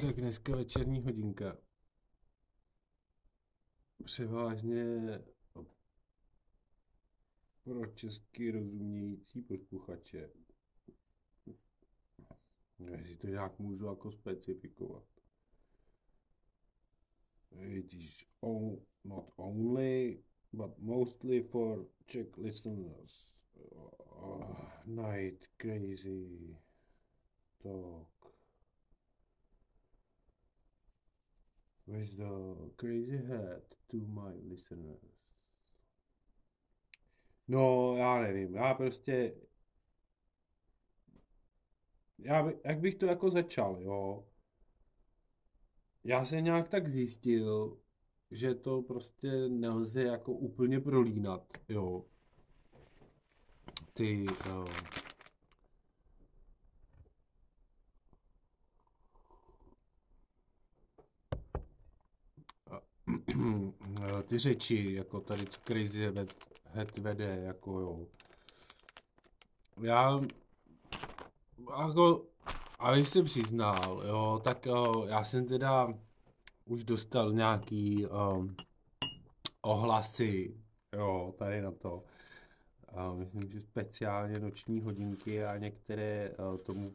Tak dneska večerní hodinka. Převážně pro česky rozumějící posluchače. Jestli to nějak můžu jako specifikovat. It is all, not only, but mostly for Czech listeners. Uh, night crazy talk. With the crazy head to my listeners. No, já nevím, já prostě... Já by, jak bych to jako začal, jo? Já jsem nějak tak zjistil, že to prostě nelze jako úplně prolínat, jo. Ty... Uh, ty řeči, jako tady Crazy Head, vede, jako jo. Já, jako, abych se přiznal, jo, tak jo, já jsem teda už dostal nějaký um, ohlasy, jo, tady na to. Uh, myslím, že speciálně noční hodinky a některé uh, tomu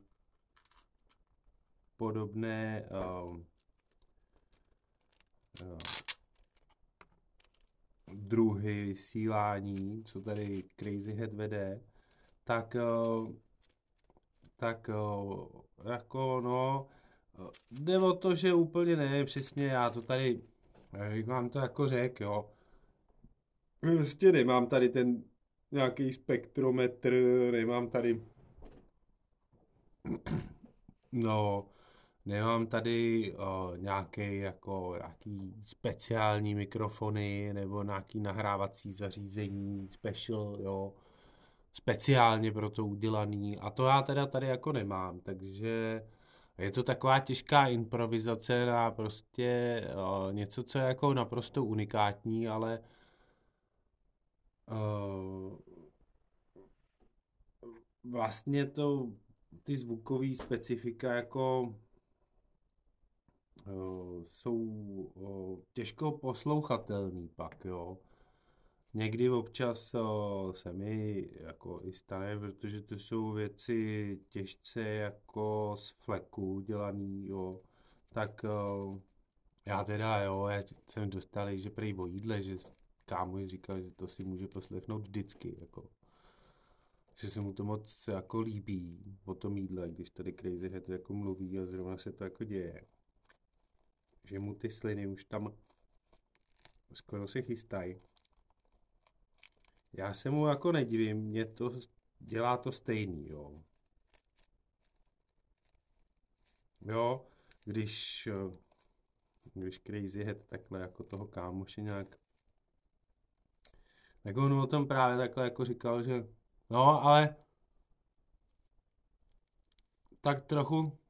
podobné uh, druhy vysílání, co tady Crazy Head vede, tak, eh, tak eh, jako no, jde o to, že úplně ne, přesně já to tady, jak vám to jako řek, jo, prostě nemám tady ten nějaký spektrometr, nemám tady, no, Nemám tady uh, nějaký jako nějaký speciální mikrofony nebo nějaký nahrávací zařízení special, jo, speciálně pro to udělaný. A to já teda tady jako nemám, takže je to taková těžká improvizace na prostě uh, něco, co je jako naprosto unikátní, ale uh, vlastně to ty zvukové specifika jako jsou eh, těžko poslouchatelný pak, jo. Někdy občas eh, se mi jako i stane, protože to jsou věci těžce jako z fleku dělaný, jo. Tak já teda, jo, já jsem dostal, že prý o jídle, že kámo říkal, že to si může poslechnout vždycky, jako. Že se mu to moc jako líbí o tom jídle, když tady Crazy Head jako mluví a zrovna se to jako děje že mu ty sliny už tam skoro se chystají. Já se mu jako nedivím, mě to dělá to stejný, jo. Jo, když, když Crazy Head takhle jako toho kámoše nějak tak on o tom právě takhle jako říkal, že no, ale tak trochu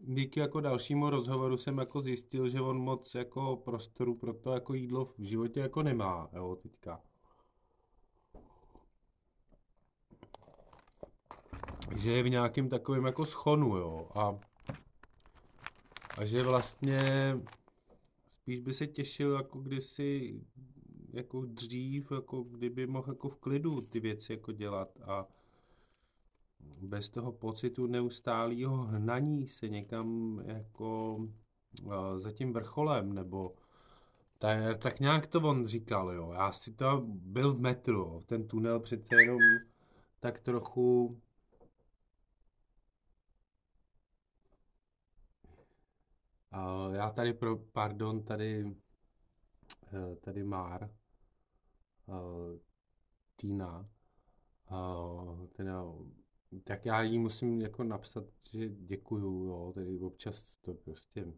díky jako dalšímu rozhovoru jsem jako zjistil, že on moc jako prostoru pro to jako jídlo v životě jako nemá, jo, teďka. Že je v nějakém takovém jako schonu, jo, a, a že vlastně spíš by se těšil jako kdysi jako dřív, jako kdyby mohl jako v klidu ty věci jako dělat a bez toho pocitu neustálého hnaní se někam jako za tím vrcholem, nebo tak, tak nějak to on říkal, jo. Já si to byl v metru, ten tunel přece jenom tak trochu Uh, já tady pro, pardon, tady, uh, tady Már, uh, Týna, uh, teda tak já jí musím jako napsat, že děkuju, jo, tedy občas to prostě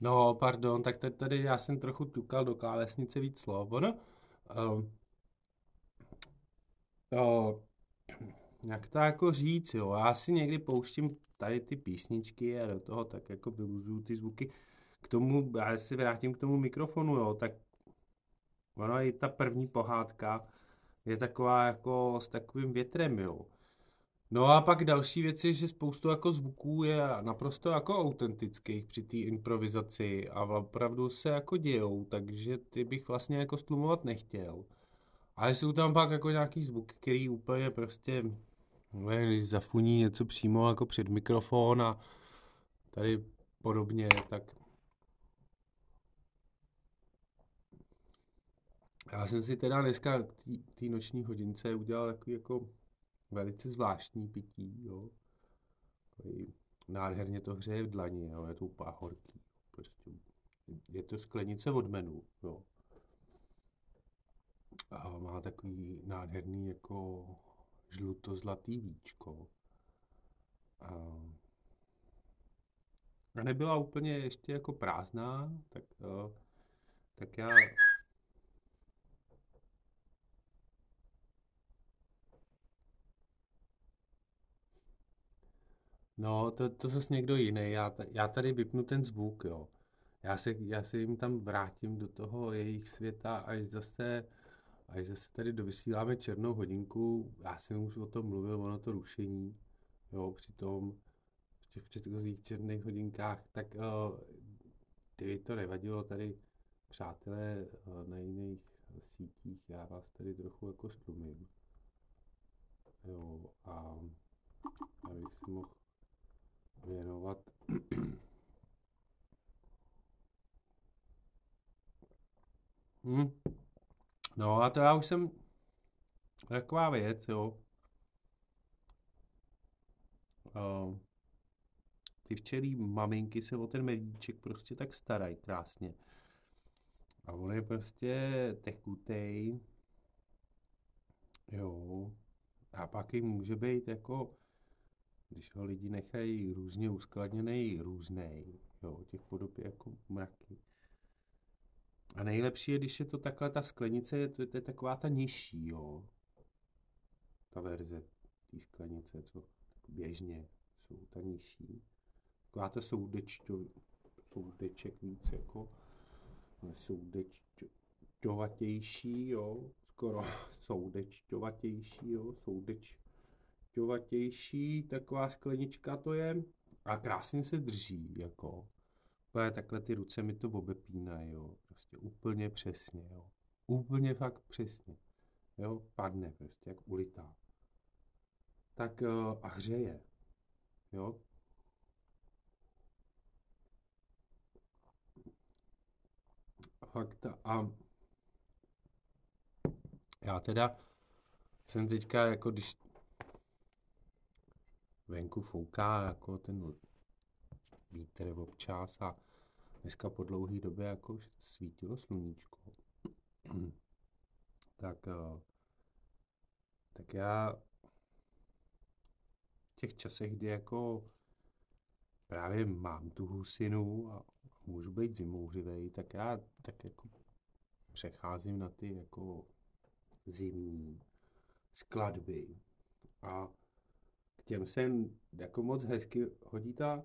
No, pardon, tak tady, tady já jsem trochu tukal do klávesnice víc slov. Ono, uh, uh, jak to jako říct, jo, já si někdy pouštím tady ty písničky a do toho tak jako vyluzuju ty zvuky. K tomu, já si vrátím k tomu mikrofonu, jo, tak ono i ta první pohádka je taková jako s takovým větrem, jo. No a pak další věc je, že spoustu jako zvuků je naprosto jako autentických při té improvizaci a opravdu se jako dějou, takže ty bych vlastně jako stlumovat nechtěl. Ale jsou tam pak jako nějaký zvuk, který úplně prostě, nevím, když zafuní něco přímo jako před mikrofon a tady podobně, tak já jsem si teda dneska té noční hodince udělal takový jako velice zvláštní pití, jo. Nádherně to hřeje v dlani, jo. je to úplně horký. Prostě je to sklenice od menu, jo. A má takový nádherný jako žluto-zlatý víčko. A, a nebyla úplně ještě jako prázdná, tak, tak já No, to, to zase někdo jiný. Já, já tady vypnu ten zvuk, jo. Já se, já se jim tam vrátím do toho jejich světa, až zase, až zase tady dovysíláme černou hodinku. Já jsem už o tom mluvil, ono to rušení, jo, při tom, v těch předchozích černých hodinkách, tak uh, kdyby to nevadilo tady, přátelé uh, na jiných sítích, já vás tady trochu jako stlumím. Jo, a abych si mohl věnovat hmm. No a to já už jsem taková věc, jo. Uh, ty včelí maminky se o ten medíček prostě tak starají krásně. A on je prostě tekutej. Jo. A pak jim může být jako když ho lidi nechají různě uskladněný, různý, jo, těch podob je jako mraky. A nejlepší je, když je to takhle, ta sklenice, je to, je taková ta nižší, jo. Ta verze té sklenice, co běžně jsou ta nižší. Taková ta soudečťo, soudeček víc jako soudečťovatější, jo. Skoro soudečťovatější, jo. Soudeč, šťovatější, taková sklenička to je a krásně se drží, jako. Úplně takhle ty ruce mi to obepínají, jo. Prostě úplně přesně, jo. Úplně fakt přesně. Jo, padne prostě, jak ulitá. Tak uh, a hřeje, jo. Fakt a já teda jsem teďka, jako když venku fouká jako ten vítr občas a dneska po dlouhé době jako svítilo sluníčko. tak, eh, tak já v těch časech, kdy jako právě mám tu husinu a můžu být zimouřivej, tak já tak jako přecházím na ty jako zimní skladby a těm se jako moc hezky hodí ta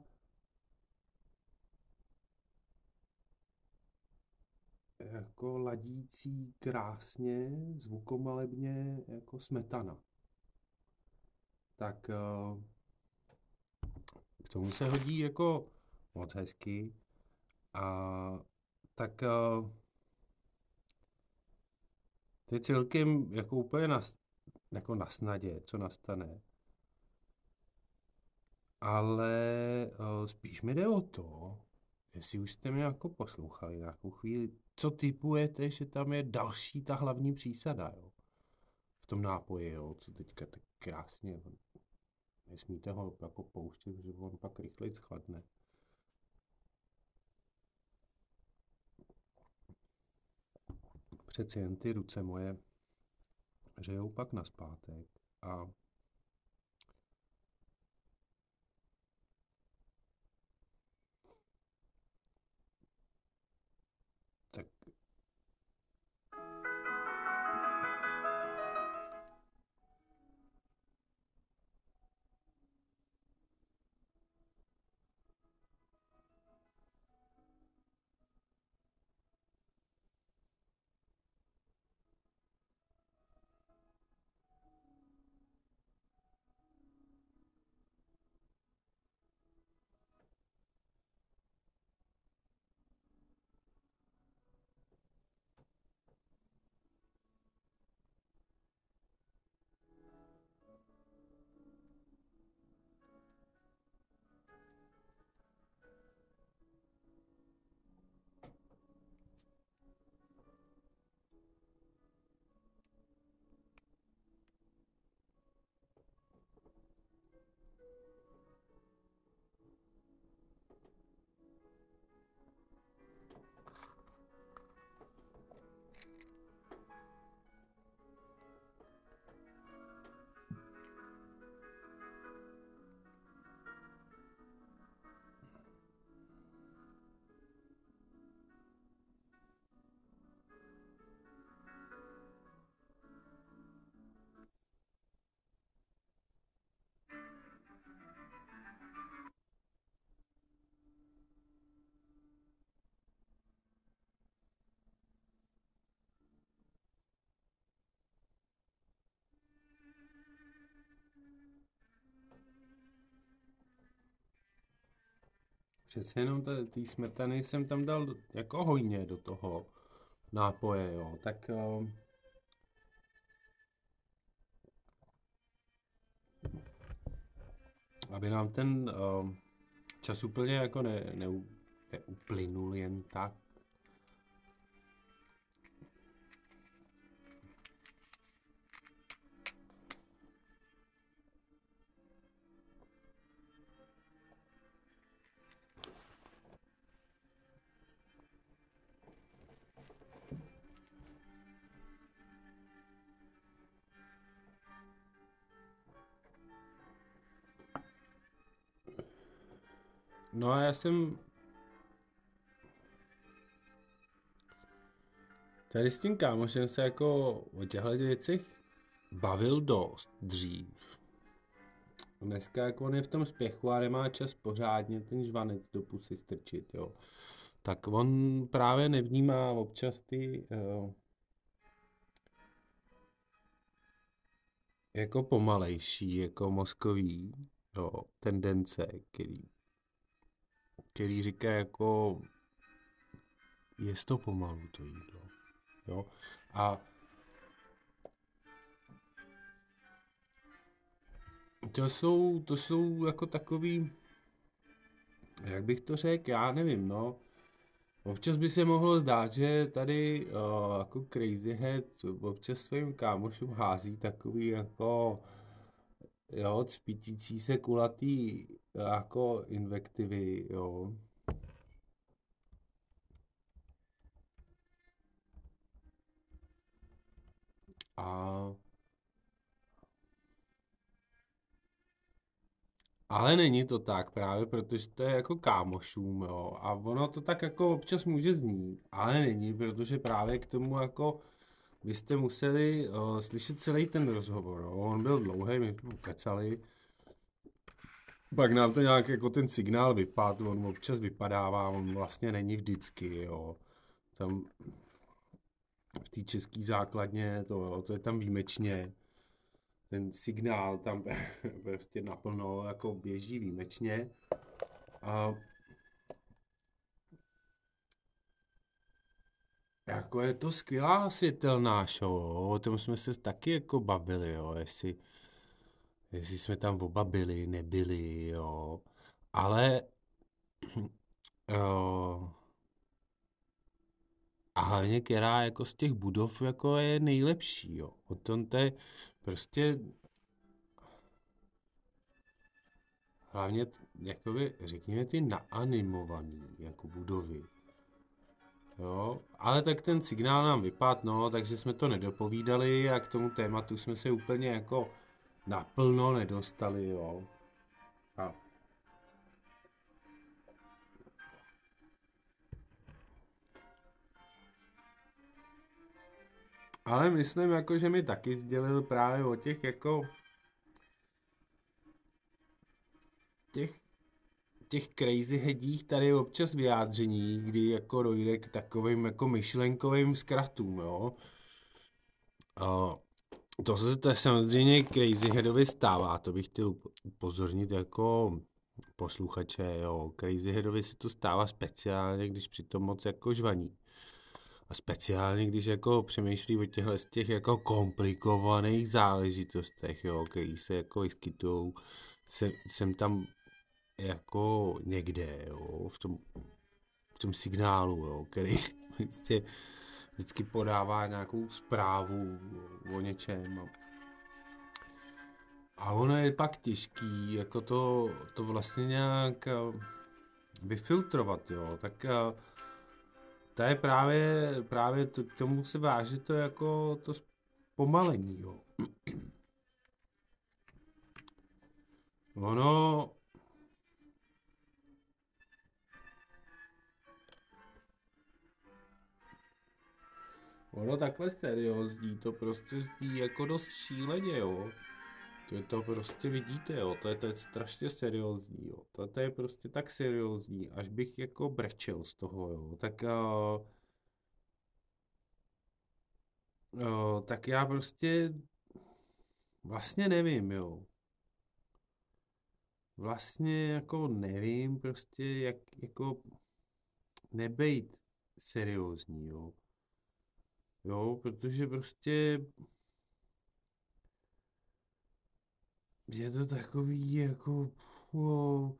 jako ladící krásně, zvukomalebně jako smetana. Tak eh, k tomu se hodí jako moc hezky a tak eh, to je celkem jako úplně na, jako na snadě, co nastane ale uh, spíš mi jde o to, jestli už jste mě jako poslouchali nějakou chvíli, co typujete, že tam je další ta hlavní přísada, jo? V tom nápoji, jo, co teďka tak krásně, nesmíte ho jako pouštět, že on pak rychleji schladne. Přeci jen ty ruce moje řejou pak na zpátek a Přece jenom té smetany jsem tam dal jako hojně do toho nápoje, jo. Tak uh, aby nám ten uh, čas úplně jako ne, ne, neuplynul jen tak, No a já jsem tady s tím kámošem se jako o těchto věcech bavil dost dřív. Dneska jako on je v tom spěchu a nemá čas pořádně ten žvanec do pusy strčit, jo. Tak on právě nevnímá občas ty uh, jako pomalejší, jako mozkový jo, tendence, který který říká jako je to pomalu to jídlo. Jo? A to jsou, to jsou jako takový, jak bych to řekl, já nevím, no. Občas by se mohlo zdát, že tady uh, jako Crazy Head občas svým kámošům hází takový jako jo, třpitící se kulatý jako invektivy, jo. A Ale není to tak právě, protože to je jako kámošům, jo. A ono to tak jako občas může znít, ale není, protože právě k tomu jako vy jste museli uh, slyšet celý ten rozhovor, jo. On byl dlouhý, my kecali. Pak nám to nějak jako ten signál vypadl, on občas vypadává, on vlastně není vždycky, jo. Tam v té české základně, to, jo, to je tam výjimečně. Ten signál tam prostě naplno jako běží výjimečně. A jako je to skvělá světelná show, o tom jsme se taky jako bavili, jo, jestli jestli jsme tam oba byli, nebyli, jo. Ale jo, a hlavně, která jako z těch budov jako je nejlepší, jo. O tom to je prostě hlavně, jakoby, řekněme, ty naanimovaný jako budovy. Jo, ale tak ten signál nám vypadl, no, takže jsme to nedopovídali a k tomu tématu jsme se úplně jako naplno nedostali, jo. A Ale myslím, jako, že mi taky sdělil právě o těch jako těch těch crazy hedích tady občas vyjádření, kdy jako dojde k takovým jako myšlenkovým zkratům, jo. A to se to samozřejmě Crazy Headovi stává, to bych chtěl upozornit jako posluchače, jo. Crazy Headovi se to stává speciálně, když přitom moc jako žvaní. A speciálně, když jako přemýšlí o těchhle z těch jako komplikovaných záležitostech, jo, který se jako vyskytují jsem, jsem tam jako někde, jo, v tom, v tom signálu, jo, který prostě vždycky podává nějakou zprávu o něčem. A, ono je pak těžký, jako to, to vlastně nějak eh, vyfiltrovat, jo, tak eh, to je právě, právě to, k tomu se váže to jako to zpomalení, jo. Ono, takhle seriózní, to prostě zní jako dost šíleně, jo. To je to prostě vidíte, jo, to je, to je strašně seriózní, jo. To, to je prostě tak seriózní, až bych jako brečel z toho, jo. Tak, uh, uh, tak já prostě vlastně nevím, jo. vlastně jako nevím prostě, jak jako nebejt seriózní, jo. Jo, protože prostě je to takový jako, wow.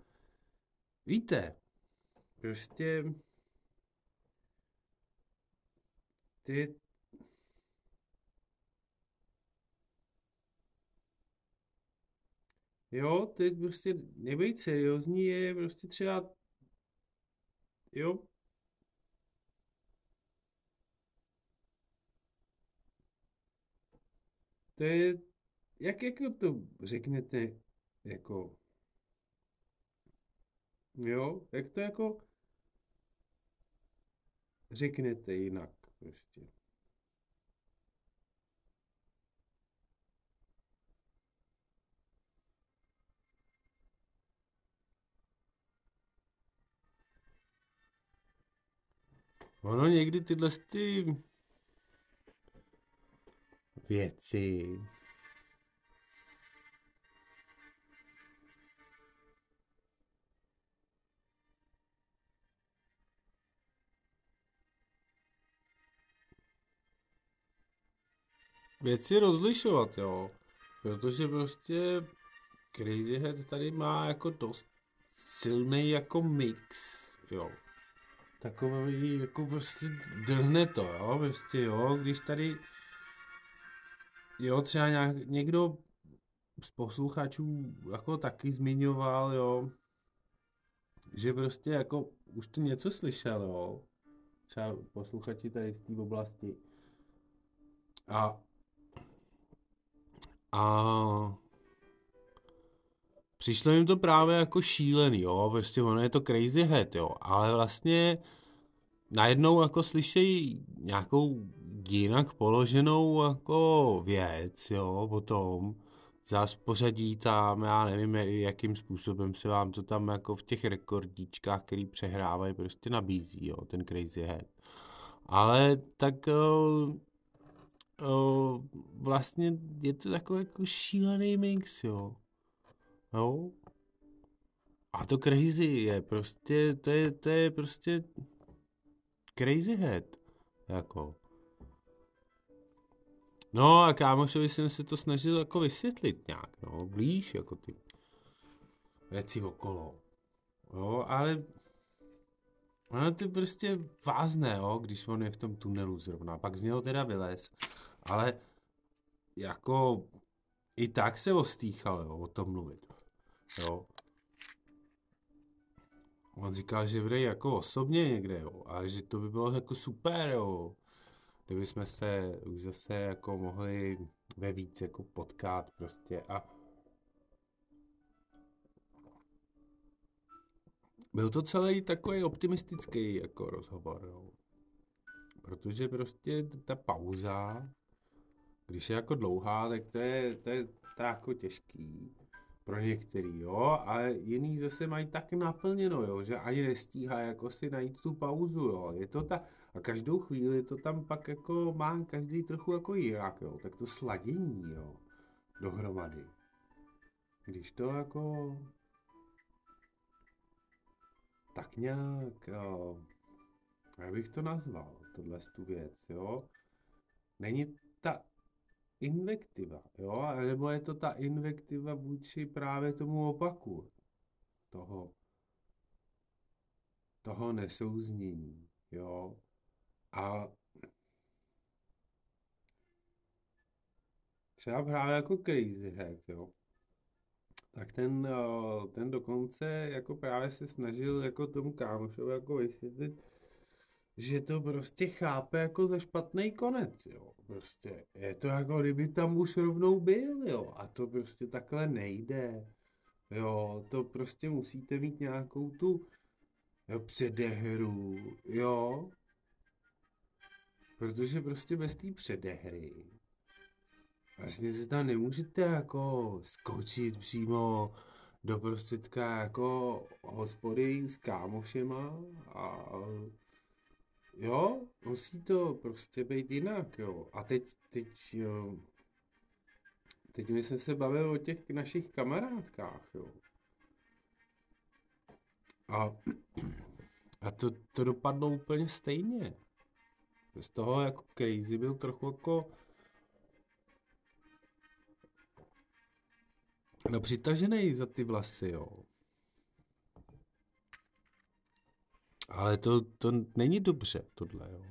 víte, prostě ty Jo, teď prostě nebejt seriózní je prostě třeba, jo, to je, jak jako to řeknete, jako, jo, jak to jako řeknete jinak prostě. Ono někdy tyhle ty věci. Věci rozlišovat, jo. Protože prostě Crazy Head tady má jako dost silný jako mix, jo. Takový, jako prostě drhne to, jo, prostě jo, když tady, jo, třeba nějak, někdo z posluchačů jako taky zmiňoval, jo, že prostě jako už tu něco slyšel, jo, třeba posluchači tady z té oblasti. A a přišlo jim to právě jako šílený, jo, prostě ono je to crazy head, jo, ale vlastně najednou jako slyšejí nějakou jinak položenou jako věc, jo, potom zás pořadí tam, já nevím, jakým způsobem se vám to tam jako v těch rekordíčkách, který přehrávají, prostě nabízí, jo, ten Crazy Head. Ale tak o, o, vlastně je to takový jako šílený mix, jo. Jo. A to crazy je prostě, to je, to je prostě crazy head. Jako. No a kámošovi jsem se to snažil jako vysvětlit nějak, no, blíž, jako ty věci okolo. Jo, ale ono to prostě vázne, jo, když on je v tom tunelu zrovna. Pak z něho teda vylez. Ale jako i tak se ostýchal, jo, o tom mluvit. Jo. On říkal, že bude jako osobně někde, jo, a že to by bylo jako super, jo. Kdyby jsme se už zase jako mohli ve víc jako potkat prostě a byl to celý takový optimistický jako rozhovor, jo. Protože prostě ta pauza, když je jako dlouhá, tak to je, to je, to je jako těžký pro některý, jo, a jiný zase mají tak naplněno, jo, že ani nestíhá jako si najít tu pauzu, jo, je to ta, a každou chvíli to tam pak jako má každý trochu jako jinak, jo, tak to sladění, jo, dohromady. Když to jako tak nějak, jo, jak bych to nazval, tohle tu věc, jo, není invektiva, jo, nebo je to ta invektiva vůči právě tomu opaku toho, toho nesouznění, jo, a třeba právě jako Crazy Head, jo, tak ten, eh, ten dokonce jako právě se snažil jako tomu kámošovi jako vysvětlit, že to prostě chápe jako za špatný konec, jo. Prostě je to jako kdyby tam už rovnou byl, jo. A to prostě takhle nejde. Jo, to prostě musíte mít nějakou tu jo, předehru, jo. Protože prostě bez té předehry vlastně se tam nemůžete jako skočit přímo do prostředka jako hospody s kámošema a Jo, musí to prostě být jinak, jo. A teď, teď, jo, teď my jsme se bavili o těch našich kamarádkách, jo. A, a to, to dopadlo úplně stejně. Z toho jako crazy byl trochu jako no přitažený za ty vlasy, jo. Ale to, to není dobře, tohle, jo.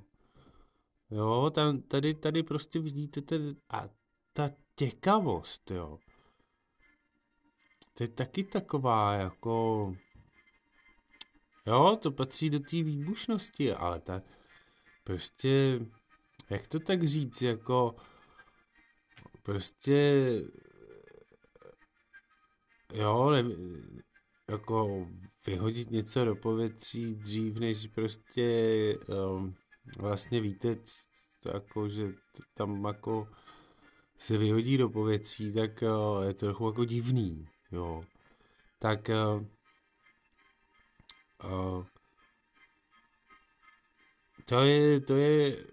Jo, tam, tady, tady prostě vidíte ten, a ta těkavost, jo. To je taky taková, jako, jo, to patří do té výbušnosti, ale ta, prostě, jak to tak říct, jako, prostě, jo, ne, jako vyhodit něco do povětří dřív, než prostě um, vlastně víte, jako, že tam jako se vyhodí do povětří, tak uh, je to trochu jako divný, jo. Tak uh, uh, to je, to je,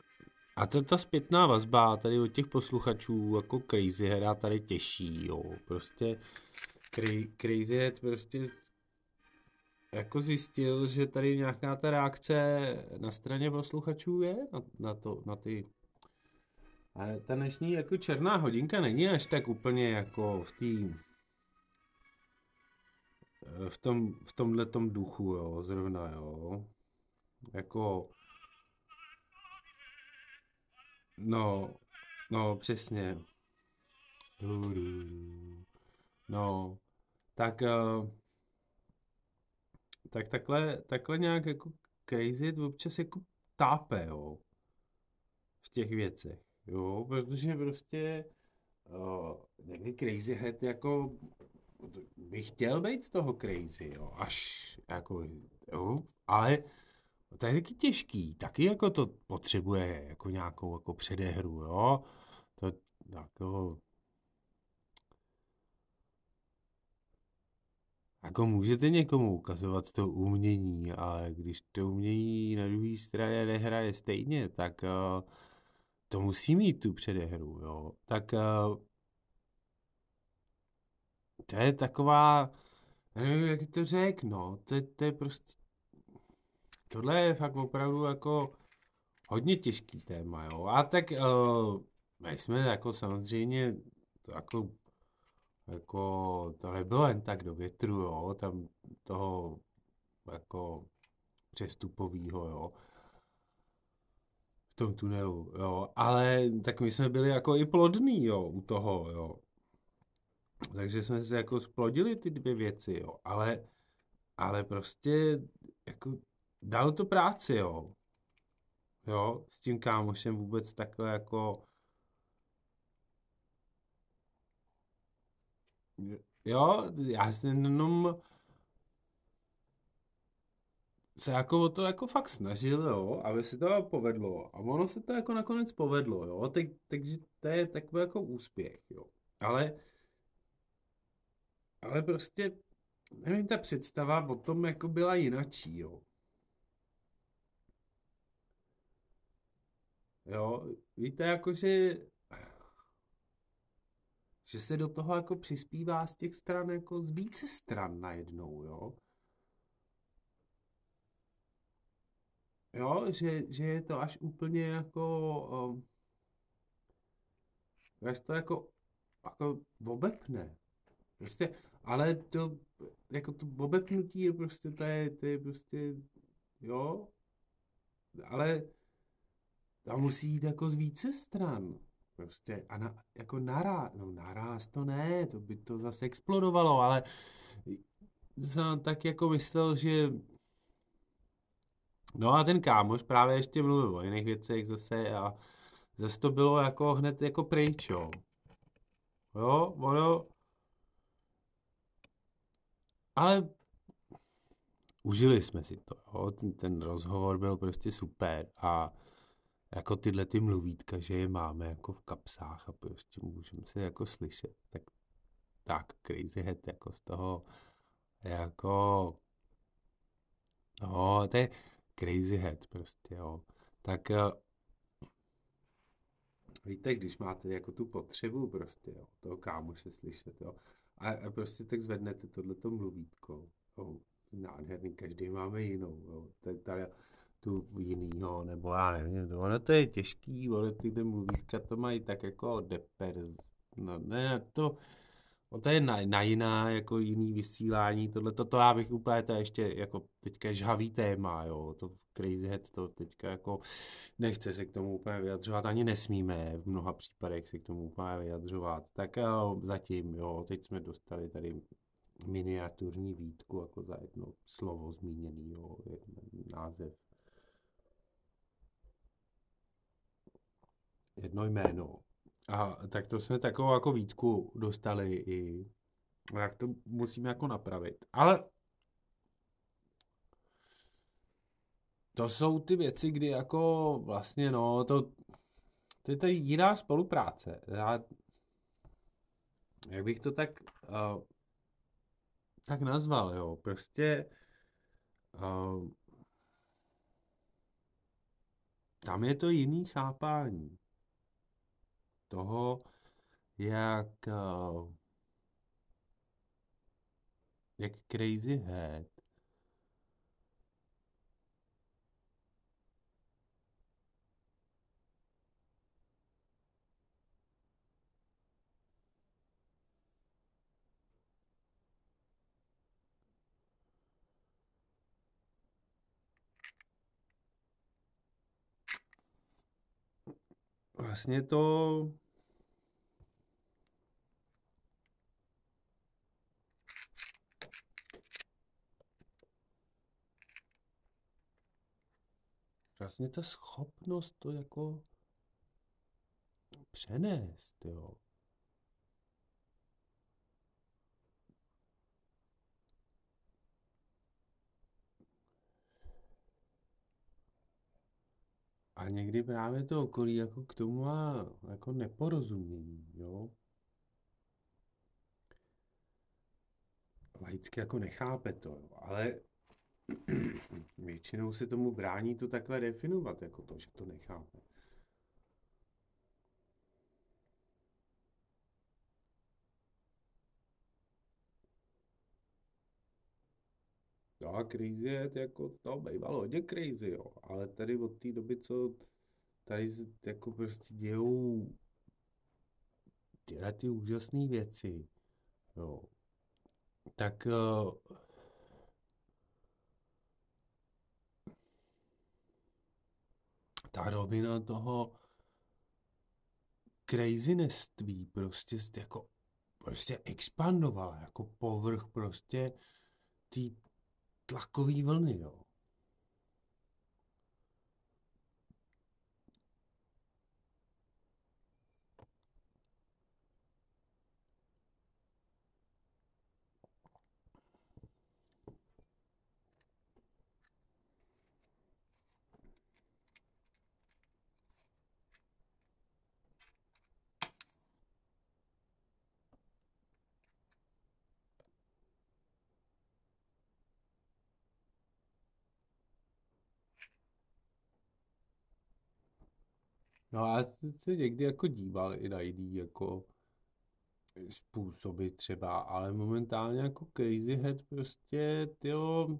a to ta zpětná vazba tady od těch posluchačů jako Crazy hra tady těší, jo. Prostě Crazy Head prostě jako zjistil, že tady nějaká ta reakce na straně posluchačů je na, na, to, na ty ale ta dnešní jako černá hodinka není až tak úplně jako v té v tom, v tomhle tom duchu, jo, zrovna, jo. Jako no, no, přesně. No, tak uh, tak takhle, takhle nějak jako crazy občas jako tápe, jo. V těch věcech, jo, protože prostě uh, někdy crazy head jako bych chtěl být z toho crazy, jo, až jako, jo, ale to je taky těžký, taky jako to potřebuje jako nějakou jako předehru, jo, to jako Jako můžete někomu ukazovat to umění, ale když to umění na druhé straně nehraje stejně, tak uh, to musí mít tu předehru, jo. Tak uh, to je taková, nevím, jak to řeknu, no, to, to je prostě, tohle je fakt opravdu jako hodně těžký téma, jo. A tak uh, my jsme jako samozřejmě jako jako to nebylo jen tak do větru, jo, tam toho jako přestupovýho, jo, v tom tunelu, jo, ale tak my jsme byli jako i plodní, jo, u toho, jo. Takže jsme se jako splodili ty dvě věci, jo, ale, ale prostě jako dalo to práci, jo. Jo, s tím kámošem vůbec takhle jako Jo, já jsem jenom se jako o to jako fakt snažil, jo, aby se to povedlo. A ono se to jako nakonec povedlo, jo, tak, takže to je takový jako úspěch, jo. Ale, ale prostě, nevím, ta představa o tom jako byla jinačí, jo. Jo, víte, jakože že se do toho jako přispívá z těch stran jako z více stran najednou, jo. Jo, že, že je to až úplně jako, um, až to jako, jako obepne. Prostě, ale to, jako to obepnutí je prostě, to je, to je prostě, jo, ale tam musí jít jako z více stran. Prostě a na, jako naraz, no naraz to ne, to by to zase explodovalo, ale jsem tak jako myslel, že no a ten kámoš právě ještě mluvil o jiných věcech zase a zase to bylo jako hned jako pryč, jo. Jo, ono, ale užili jsme si to, jo. Ten, ten rozhovor byl prostě super a jako tyhle ty mluvítka, že je máme jako v kapsách a prostě můžeme se jako slyšet, tak tak crazy head jako z toho jako no, to je crazy head prostě, jo. Tak eh, víte, když máte jako tu potřebu prostě, jo, toho kámoše slyšet, jo, a, a prostě tak zvednete tohleto mluvítko, jo, nádherný, každý máme jinou, jo. Tady, tady, tu jinýho, nebo já nevím, to, ono to je těžký, ono ty mluvítka to mají tak jako deper, no ne, to, No to je na, na jiná, jako jiný vysílání, tohle to já bych úplně, to ještě jako teďka žhavý téma, jo, to Crazy Head, to teďka jako nechce se k tomu úplně vyjadřovat, ani nesmíme v mnoha případech se k tomu úplně vyjadřovat, tak jo, zatím, jo, teď jsme dostali tady miniaturní výtku, jako za jedno slovo zmíněný, jo, název. Jedno jméno, a tak to jsme takovou jako výtku dostali i, tak to musíme jako napravit. Ale to jsou ty věci, kdy jako vlastně no, to, to je tady jiná spolupráce. Já, jak bych to tak, uh, tak nazval, jo, prostě uh, tam je to jiný chápání toho, jak, eh, jak Crazy Head vlastně to vlastně ta schopnost to jako přenést, jo. A někdy právě to okolí jako k tomu má jako neporozumění, jo. Laicky jako nechápe to, jo. ale většinou se tomu brání to takhle definovat, jako to, že to nechápe. A crazy je jako to bývalo hodně crazy, jo. Ale tady od té doby, co tady jako prostě dějou tyhle ty úžasné věci, jo. Tak uh, ta rovina toho crazineství prostě jako prostě expandovala jako povrch prostě té tlakový vlny, jo. No a se někdy jako díval i na jiný jako způsoby třeba, ale momentálně jako Crazy Head prostě, tyjo,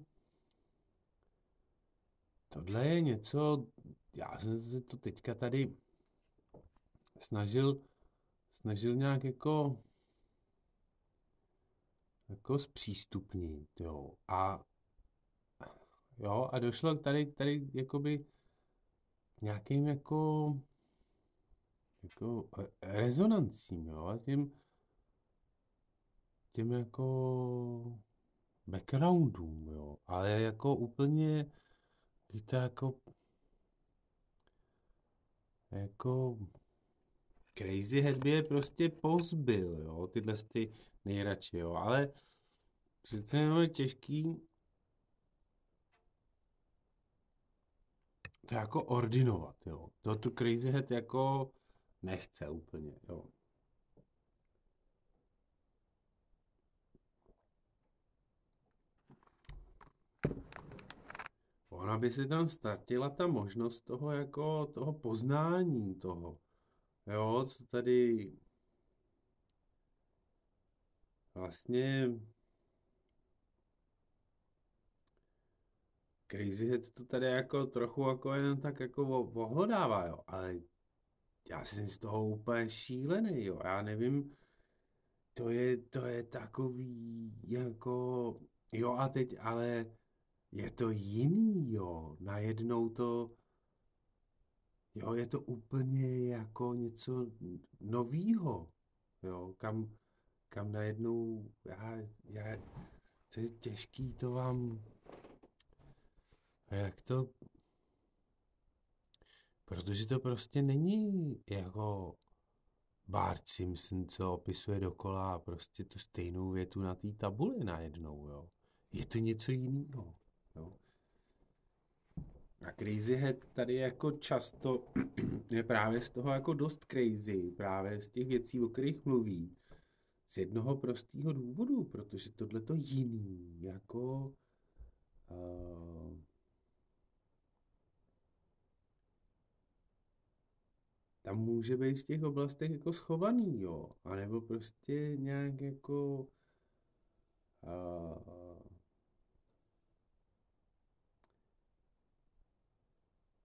tohle je něco, já jsem se to teďka tady snažil, snažil nějak jako jako zpřístupnit, jo, a jo, a došlo tady, tady jakoby nějakým jako jako rezonancím, jo, a těm jako backgroundům, jo, ale jako úplně, to jako, jako Crazy Head by je prostě pozbyl, jo, tyhle ty nejradši, jo, ale přece je těžký to jako ordinovat, jo. To tu Crazy Head jako nechce úplně, jo. Ona by si tam ztratila ta možnost toho jako toho poznání toho. Jo, co tady vlastně Crazy Head to tady jako trochu jako jen tak jako ohlodává, jo, ale já jsem z toho úplně šílený, jo, já nevím, to je, to je takový jako, jo a teď, ale je to jiný, jo, najednou to, jo, je to úplně jako něco novýho, jo, kam, kam najednou, já, já, to je těžký to vám, jak to, protože to prostě není jako Bart Simpson, co opisuje dokola prostě tu stejnou větu na té tabuli najednou, jo. Je to něco jiného, jo. A Crazy Head tady jako často je právě z toho jako dost crazy, právě z těch věcí, o kterých mluví. Z jednoho prostého důvodu, protože tohle to jiný, jako uh, tam může být v těch oblastech jako schovaný, jo. A nebo prostě nějak jako uh,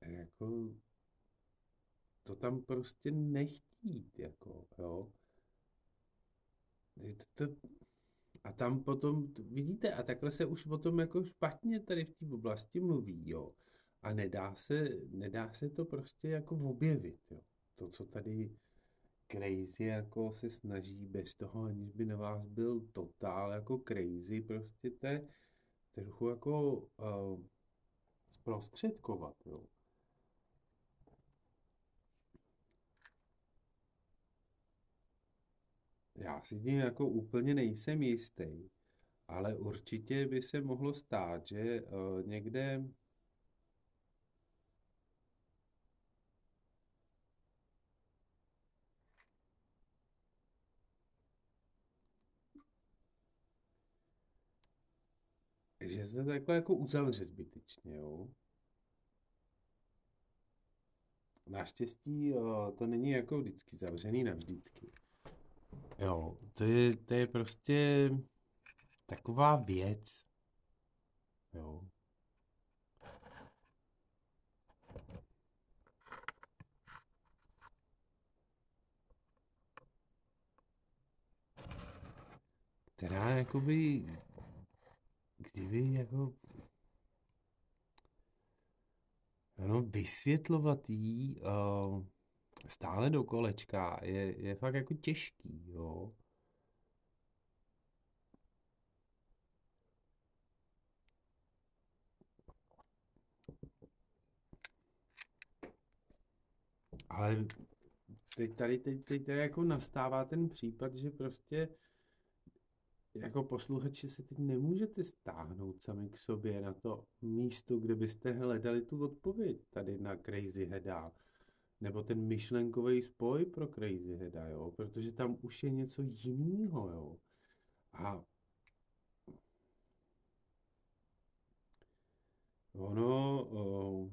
jako to tam prostě nechtít, jako, jo. To, to, a tam potom, vidíte, a takhle se už o tom jako špatně tady v té oblasti mluví, jo. A nedá se, nedá se to prostě jako objevit, jo to, co tady crazy jako se snaží bez toho, aniž by na vás byl totál jako crazy, prostě to je trochu jako uh, zprostředkovat, jo. Já si tím jako úplně nejsem jistý, ale určitě by se mohlo stát, že uh, někde že se to takhle jako uzavře zbytečně, jo. Naštěstí to není jako vždycky zavřený navždycky. Jo, to je, to je prostě taková věc. Jo. Která jakoby kdyby jako no, vysvětlovat jí uh, stále do kolečka je, je fakt jako těžký, jo. Ale teď tady, teď, teď tady jako nastává ten případ, že prostě jako posluchači se teď nemůžete stáhnout sami k sobě na to místo, kde byste hledali tu odpověď tady na Crazy Heada, nebo ten myšlenkový spoj pro Crazy Heada, jo, protože tam už je něco jiného, jo. A ono, o,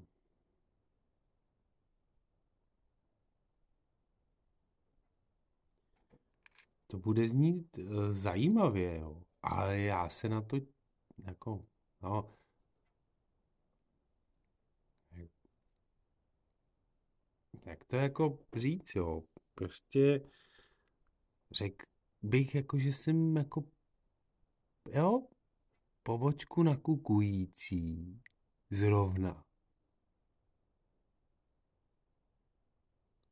To bude znít uh, zajímavě, jo. Ale já se na to jako, no, jak to jako říct, jo. Prostě řekl bych jako, že jsem jako, jo, povočku nakukující zrovna.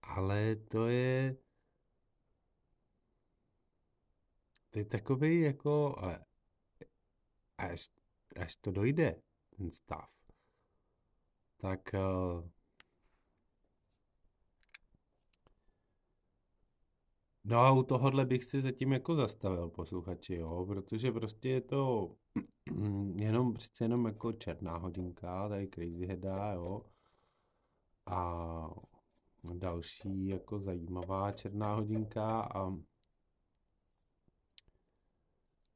Ale to je, to je takový jako, až, až to dojde, ten stav, tak uh, No a u tohohle bych si zatím jako zastavil posluchači, jo, protože prostě je to jenom přece jenom jako černá hodinka, tady Crazy Heada, jo, a další jako zajímavá černá hodinka a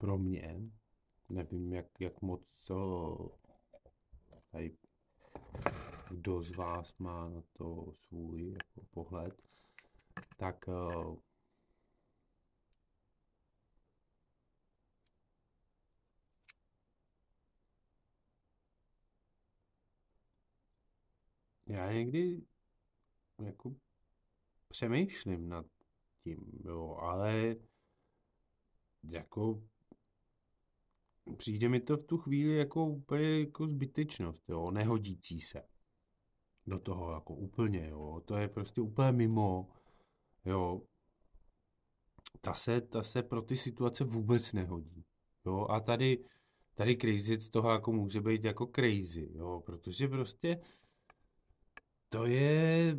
pro mě, nevím, jak, jak moc co tady kdo z vás má na to svůj jako pohled, tak uh, já někdy jako přemýšlím nad tím, jo, ale jako přijde mi to v tu chvíli jako úplně jako zbytečnost, jo, nehodící se do toho jako úplně, jo, to je prostě úplně mimo, jo, ta se, ta se pro ty situace vůbec nehodí, jo, a tady, tady crazy z toho jako může být jako crazy, jo, protože prostě to je,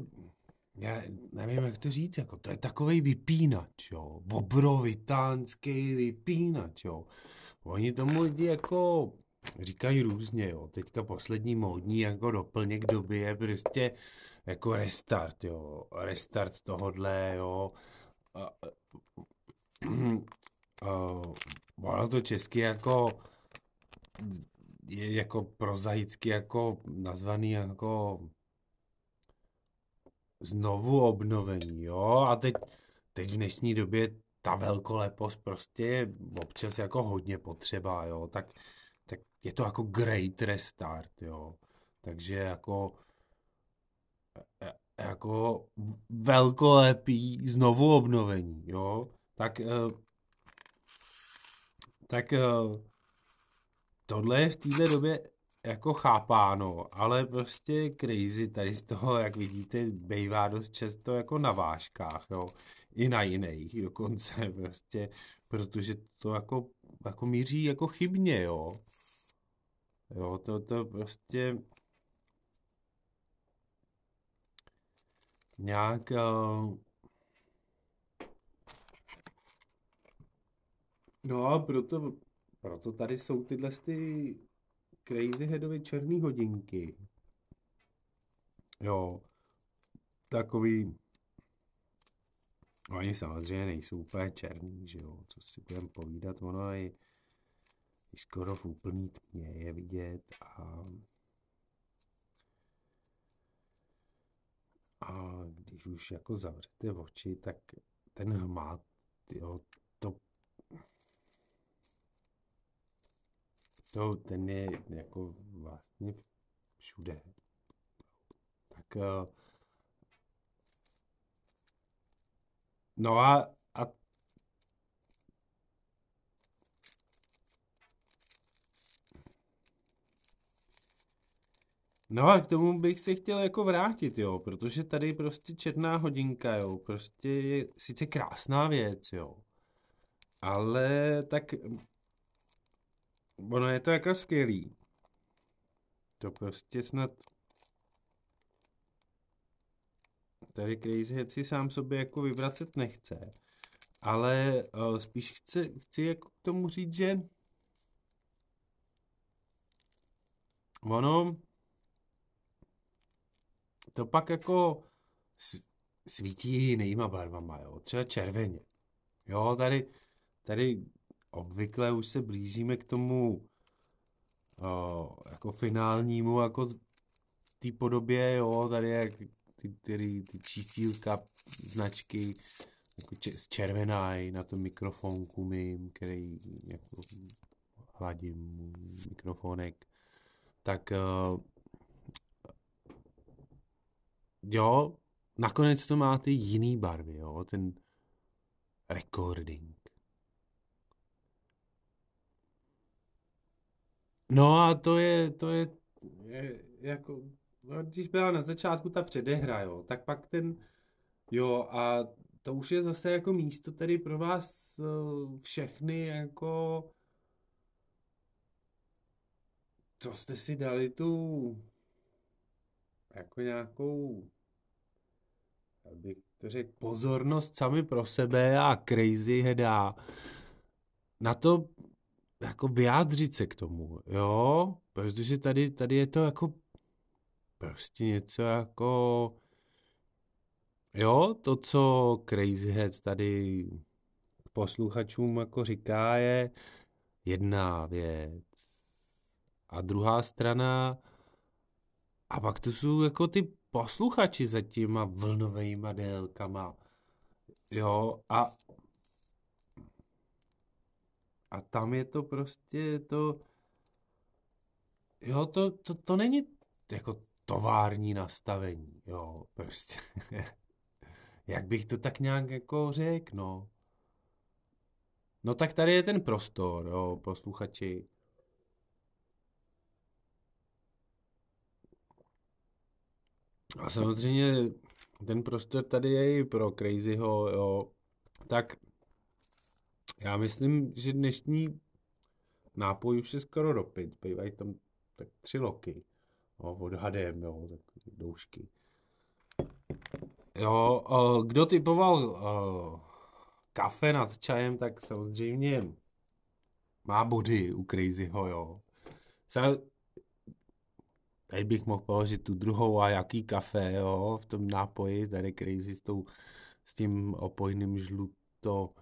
já nevím, jak to říct, jako to je takový vypínač, jo, obrovitánský vypínač, jo. Oni tomu lidi jako říkají různě, jo. Teďka poslední módní jako doplněk doby je prostě jako restart, jo. Restart tohodle, jo. A, a, ono to česky jako je jako prozaicky jako nazvaný jako znovu obnovení, jo, a teď, teď v dnešní době ta velkolepost prostě je občas jako hodně potřeba, jo, tak, tak je to jako great restart, jo, takže jako e, e, jako velkolepý znovu obnovení, jo, tak e, tak tohle je v této době jako chápáno, ale prostě crazy tady z toho, jak vidíte, bývá dost často jako na váškách, jo. I na jiných dokonce prostě, protože to jako, jako míří jako chybně, jo. Jo, to, to prostě nějak uh... No a proto, proto tady jsou tyhle ty Crazy Headovy černý hodinky. Jo, takový, oni samozřejmě nejsou úplně černý, že jo, co si budeme povídat, ono je skoro v úplný tmě je vidět a a když už jako zavřete oči, tak ten hmat, jo, to To ten je jako vlastně všude. Tak uh, no a, a No a k tomu bych se chtěl jako vrátit, jo, protože tady prostě černá hodinka, jo, prostě je sice krásná věc, jo, ale tak ono je to jako skvělý. To prostě snad tady Crazy Head si sám sobě jako vyvracet nechce. Ale uh, spíš chci, chci jako k tomu říct, že ono to pak jako svítí jinýma barvama, jo. Třeba červeně. Jo, tady, tady obvykle už se blížíme k tomu o, jako finálnímu, jako té podobě, jo, tady je ty, ty, ty čísílka, značky, jako če, červená na tom mikrofonku mým, který jako hladím mikrofonek, tak uh, jo, nakonec to má ty jiný barvy, jo, ten recording. No a to je, to je, je jako, no, když byla na začátku ta předehra, jo, tak pak ten, jo, a to už je zase jako místo tady pro vás uh, všechny jako, co jste si dali tu, jako nějakou, abych to řekl, pozornost sami pro sebe a crazy heda. Na to jako vyjádřit se k tomu, jo, protože tady, tady je to jako prostě něco jako, jo, to, co Crazy Head tady posluchačům jako říká, je jedna věc. A druhá strana, a pak to jsou jako ty posluchači za těma vlnovými délkama. Jo, a a tam je to prostě to, jo, to, to, to není jako tovární nastavení, jo, prostě. Jak bych to tak nějak jako řekl, no. No tak tady je ten prostor, jo, posluchači. A samozřejmě ten prostor tady je i pro Crazyho, jo. Tak já myslím, že dnešní nápoj už je skoro dopit. Bývají tam tak tři loky. Jo, odhadem, jo, tak doušky. Jo, kdo typoval kafe nad čajem, tak samozřejmě má body u Crazyho, jo. Tady bych mohl položit tu druhou a jaký kafe, jo, v tom nápoji, tady Crazy s, tou, s tím opojným žluto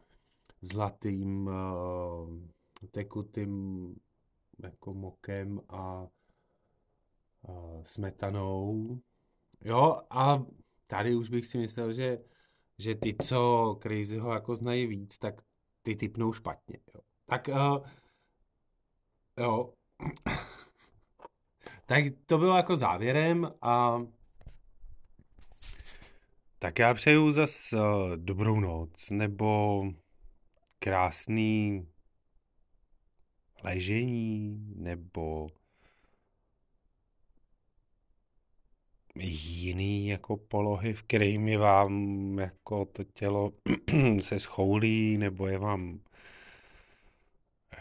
zlatým uh, tekutým jako mokem a smetanou. Jo, a tady už bych si myslel, že, že ty, co Crazyho jako znají víc, tak ty typnou špatně. Jo. Tak uh, jo. tak to bylo jako závěrem a tak já přeju zas uh, dobrou noc, nebo krásný ležení, nebo jiný jako polohy, v kterými vám jako to tělo se schoulí, nebo je vám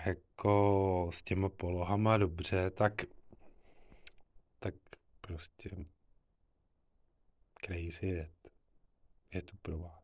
jako s těma polohama dobře, tak tak prostě crazy je, je pro vás.